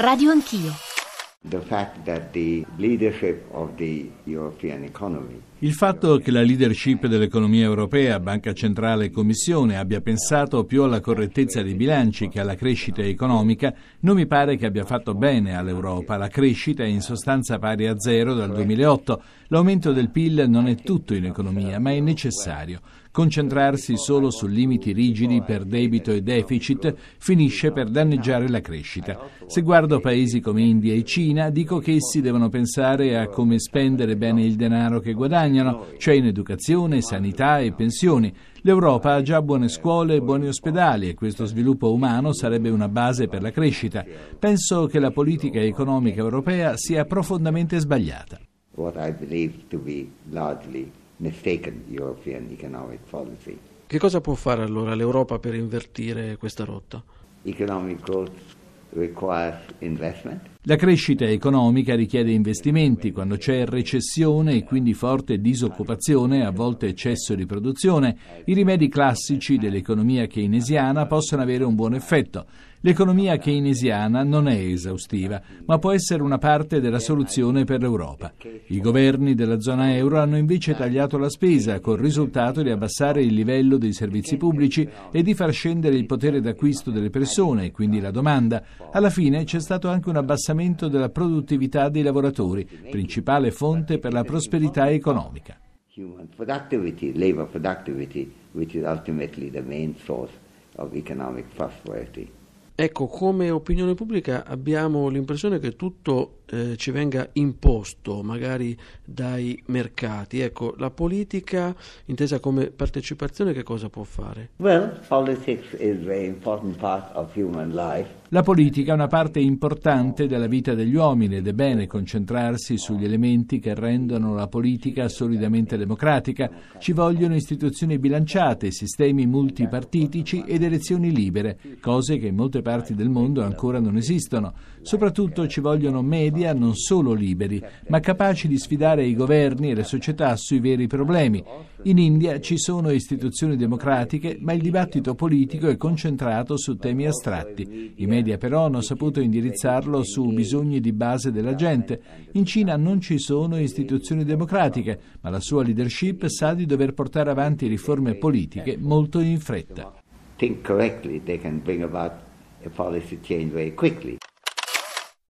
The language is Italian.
Radio Anch'io. The fact that the leadership of the European economy Il fatto che la leadership dell'economia europea, Banca Centrale e Commissione abbia pensato più alla correttezza dei bilanci che alla crescita economica non mi pare che abbia fatto bene all'Europa. La crescita è in sostanza pari a zero dal 2008. L'aumento del PIL non è tutto in economia, ma è necessario. Concentrarsi solo su limiti rigidi per debito e deficit finisce per danneggiare la crescita. Se guardo paesi come India e Cina, dico che essi devono pensare a come spendere bene il denaro che guadagnano, cioè in educazione, sanità e pensioni. L'Europa ha già buone scuole e buoni ospedali e questo sviluppo umano sarebbe una base per la crescita. Penso che la politica economica europea sia profondamente sbagliata. what I believe to be largely mistaken European economic policy. Che cosa può fare allora l'Europa per invertire questa rotta? Economic growth. La crescita economica richiede investimenti. Quando c'è recessione e quindi forte disoccupazione, a volte eccesso di produzione, i rimedi classici dell'economia keynesiana possono avere un buon effetto. L'economia keynesiana non è esaustiva, ma può essere una parte della soluzione per l'Europa. I governi della zona euro hanno invece tagliato la spesa, col risultato di abbassare il livello dei servizi pubblici e di far scendere il potere d'acquisto delle persone e quindi la domanda. Alla fine c'è stato anche un abbassamento della produttività dei lavoratori, principale fonte per la prosperità economica. Human productivity, labor productivity, which is ultimately the main source of economic prosperity. Ecco, come opinione pubblica abbiamo l'impressione che tutto eh, ci venga imposto, magari dai mercati. Ecco, la politica, intesa come partecipazione, che cosa può fare? Well, politics is a very important part of human life. La politica è una parte importante della vita degli uomini ed è bene concentrarsi sugli elementi che rendono la politica solidamente democratica. Ci vogliono istituzioni bilanciate, sistemi multipartitici ed elezioni libere, cose che in molte parti del mondo ancora non esistono. Soprattutto ci vogliono media non solo liberi, ma capaci di sfidare i governi e le società sui veri problemi. In India ci sono istituzioni democratiche, ma il dibattito politico è concentrato su temi astratti. I media però hanno saputo indirizzarlo su bisogni di base della gente. In Cina non ci sono istituzioni democratiche, ma la sua leadership sa di dover portare avanti riforme politiche molto in fretta. Think correctly, they can bring about a policy change very quickly.